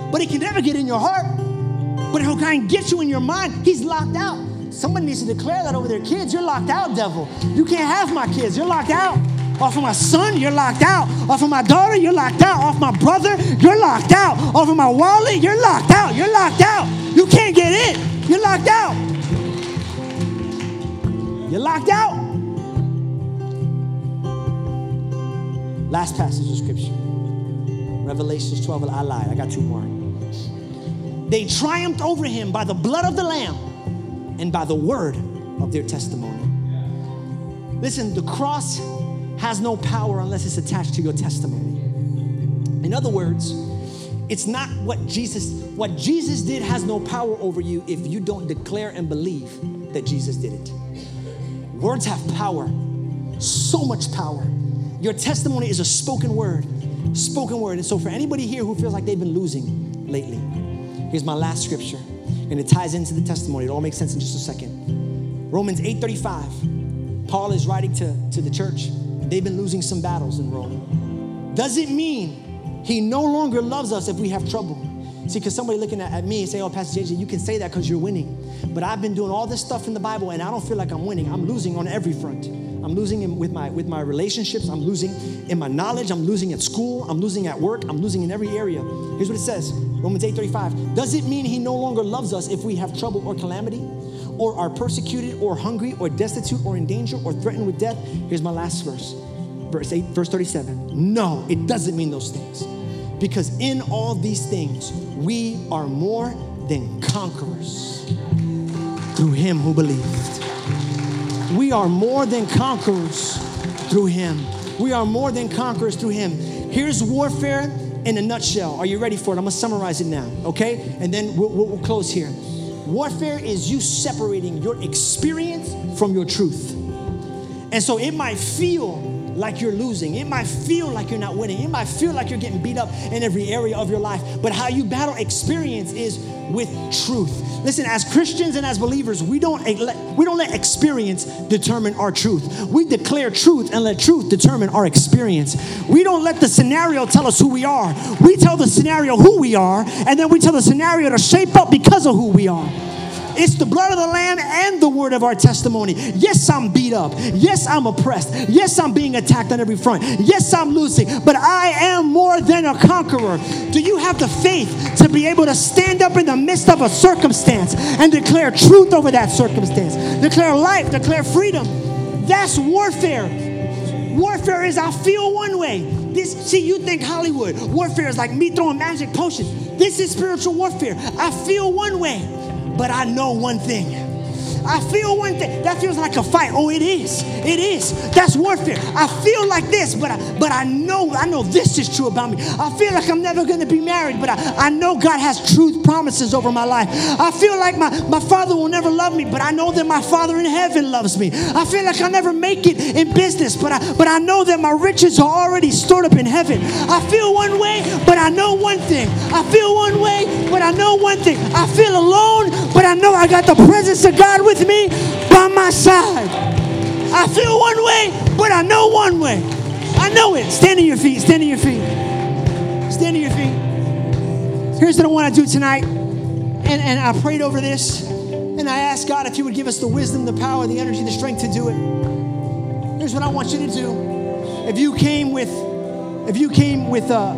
But he can never get in your heart. But he'll kind of get you in your mind. He's locked out. Somebody needs to declare that over their kids. You're locked out, devil. You can't have my kids. You're locked out. Off of my son, you're locked out. Off of my daughter, you're locked out. Off my brother, you're locked out. Off of my wallet, you're locked out. You're locked out. You can't get in. You're locked out. You're locked out. Last passage of scripture. Revelations 12. I lied. I got two more. They triumphed over him by the blood of the Lamb and by the word of their testimony. Listen, the cross has no power unless it's attached to your testimony. In other words, it's not what Jesus what Jesus did has no power over you if you don't declare and believe that Jesus did it. Words have power, so much power. Your testimony is a spoken word, spoken word. And so, for anybody here who feels like they've been losing lately, here's my last scripture, and it ties into the testimony. It all makes sense in just a second. Romans 8:35. Paul is writing to, to the church. They've been losing some battles in Rome. Does it mean he no longer loves us if we have trouble? See, because somebody looking at, at me and say, Oh, Pastor JJ, you can say that because you're winning. But I've been doing all this stuff in the Bible and I don't feel like I'm winning. I'm losing on every front. I'm losing in, with my with my relationships. I'm losing in my knowledge. I'm losing at school. I'm losing at work. I'm losing in every area. Here's what it says: Romans 8:35. Does it mean He no longer loves us if we have trouble or calamity, or are persecuted, or hungry, or destitute, or in danger, or threatened with death? Here's my last verse, verse 8, verse 37. No, it doesn't mean those things, because in all these things we are more than conquerors through Him who believed. We are more than conquerors through him. We are more than conquerors through him. Here's warfare in a nutshell. Are you ready for it? I'm gonna summarize it now, okay? And then we'll, we'll, we'll close here. Warfare is you separating your experience from your truth. And so it might feel like you're losing. It might feel like you're not winning. It might feel like you're getting beat up in every area of your life. But how you battle experience is with truth. Listen, as Christians and as believers, we don't we don't let experience determine our truth. We declare truth and let truth determine our experience. We don't let the scenario tell us who we are. We tell the scenario who we are, and then we tell the scenario to shape up because of who we are. It's the blood of the Lamb and the word of our testimony. Yes, I'm beat up. Yes, I'm oppressed. Yes, I'm being attacked on every front. Yes, I'm losing, but I am more than a conqueror. Do you have the faith to be able to stand up in the midst of a circumstance and declare truth over that circumstance? Declare life, declare freedom. That's warfare. Warfare is I feel one way. This see, you think Hollywood. Warfare is like me throwing magic potions. This is spiritual warfare. I feel one way, but I know one thing. I feel one thing. That feels like a fight. Oh, it is. It is. That's warfare. I feel like this, but I, but I know I know this is true about me. I feel like I'm never going to be married, but I, I know God has truth promises over my life. I feel like my, my father will never love me, but I know that my father in heaven loves me. I feel like I'll never make it in business, but I, but I know that my riches are already stored up in heaven. I feel one way, but I know one thing. I feel one way, but I know one thing. I feel alone, but I know I got the presence of God with me by my side. I feel one way, but I know one way. I know it. Stand on your feet. Stand on your feet. Stand on your feet. Here's what I want to do tonight. And, and I prayed over this. And I asked God if He would give us the wisdom, the power, the energy, the strength to do it. Here's what I want you to do. If you came with, if you came with, uh,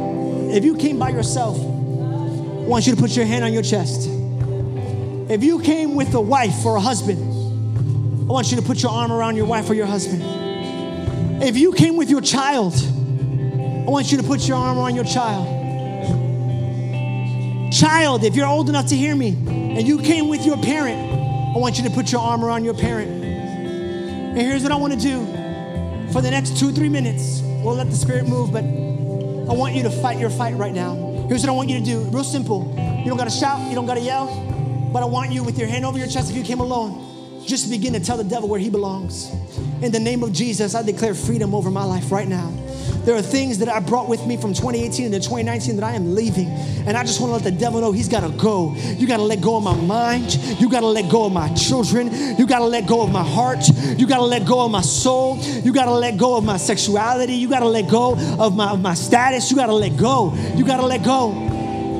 if you came by yourself, I want you to put your hand on your chest. If you came with a wife or a husband, I want you to put your arm around your wife or your husband. If you came with your child, I want you to put your arm around your child. Child, if you're old enough to hear me and you came with your parent, I want you to put your arm around your parent. And here's what I want to do for the next two, three minutes. We'll let the Spirit move, but I want you to fight your fight right now. Here's what I want you to do real simple. You don't got to shout, you don't got to yell. But I want you, with your hand over your chest, if you came alone, just begin to tell the devil where he belongs. In the name of Jesus, I declare freedom over my life right now. There are things that I brought with me from 2018 into 2019 that I am leaving. And I just want to let the devil know he's got to go. You got to let go of my mind. You got to let go of my children. You got to let go of my heart. You got to let go of my soul. You got to let go of my sexuality. You got to let go of my, of my status. You got to let go. You got to let go.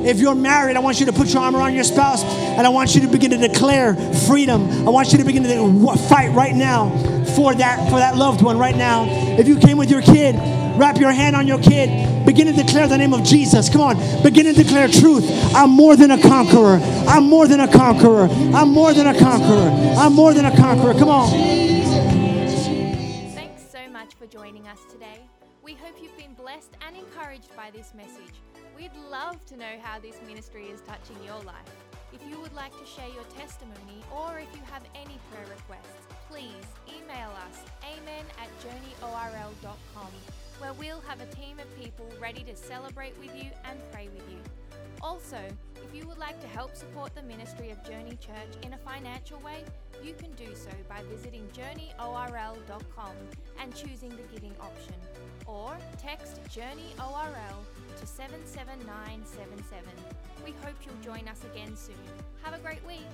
If you're married, I want you to put your arm around your spouse and I want you to begin to declare freedom. I want you to begin to fight right now for that for that loved one right now. If you came with your kid, wrap your hand on your kid. Begin to declare the name of Jesus. Come on, begin to declare truth. I'm more than a conqueror. I'm more than a conqueror. I'm more than a conqueror. I'm more than a conqueror. Come on. Thanks so much for joining us today. We hope you've been blessed and encouraged by this message. We'd love to know how this ministry is touching your life. If you would like to share your testimony or if you have any prayer requests, please email us amen at journeyorl.com where we'll have a team of people ready to celebrate with you and pray with you. Also, if you would like to help support the ministry of Journey Church in a financial way, you can do so by visiting journeyorl.com and choosing the giving option, or text JourneyORL to 77977. We hope you'll join us again soon. Have a great week.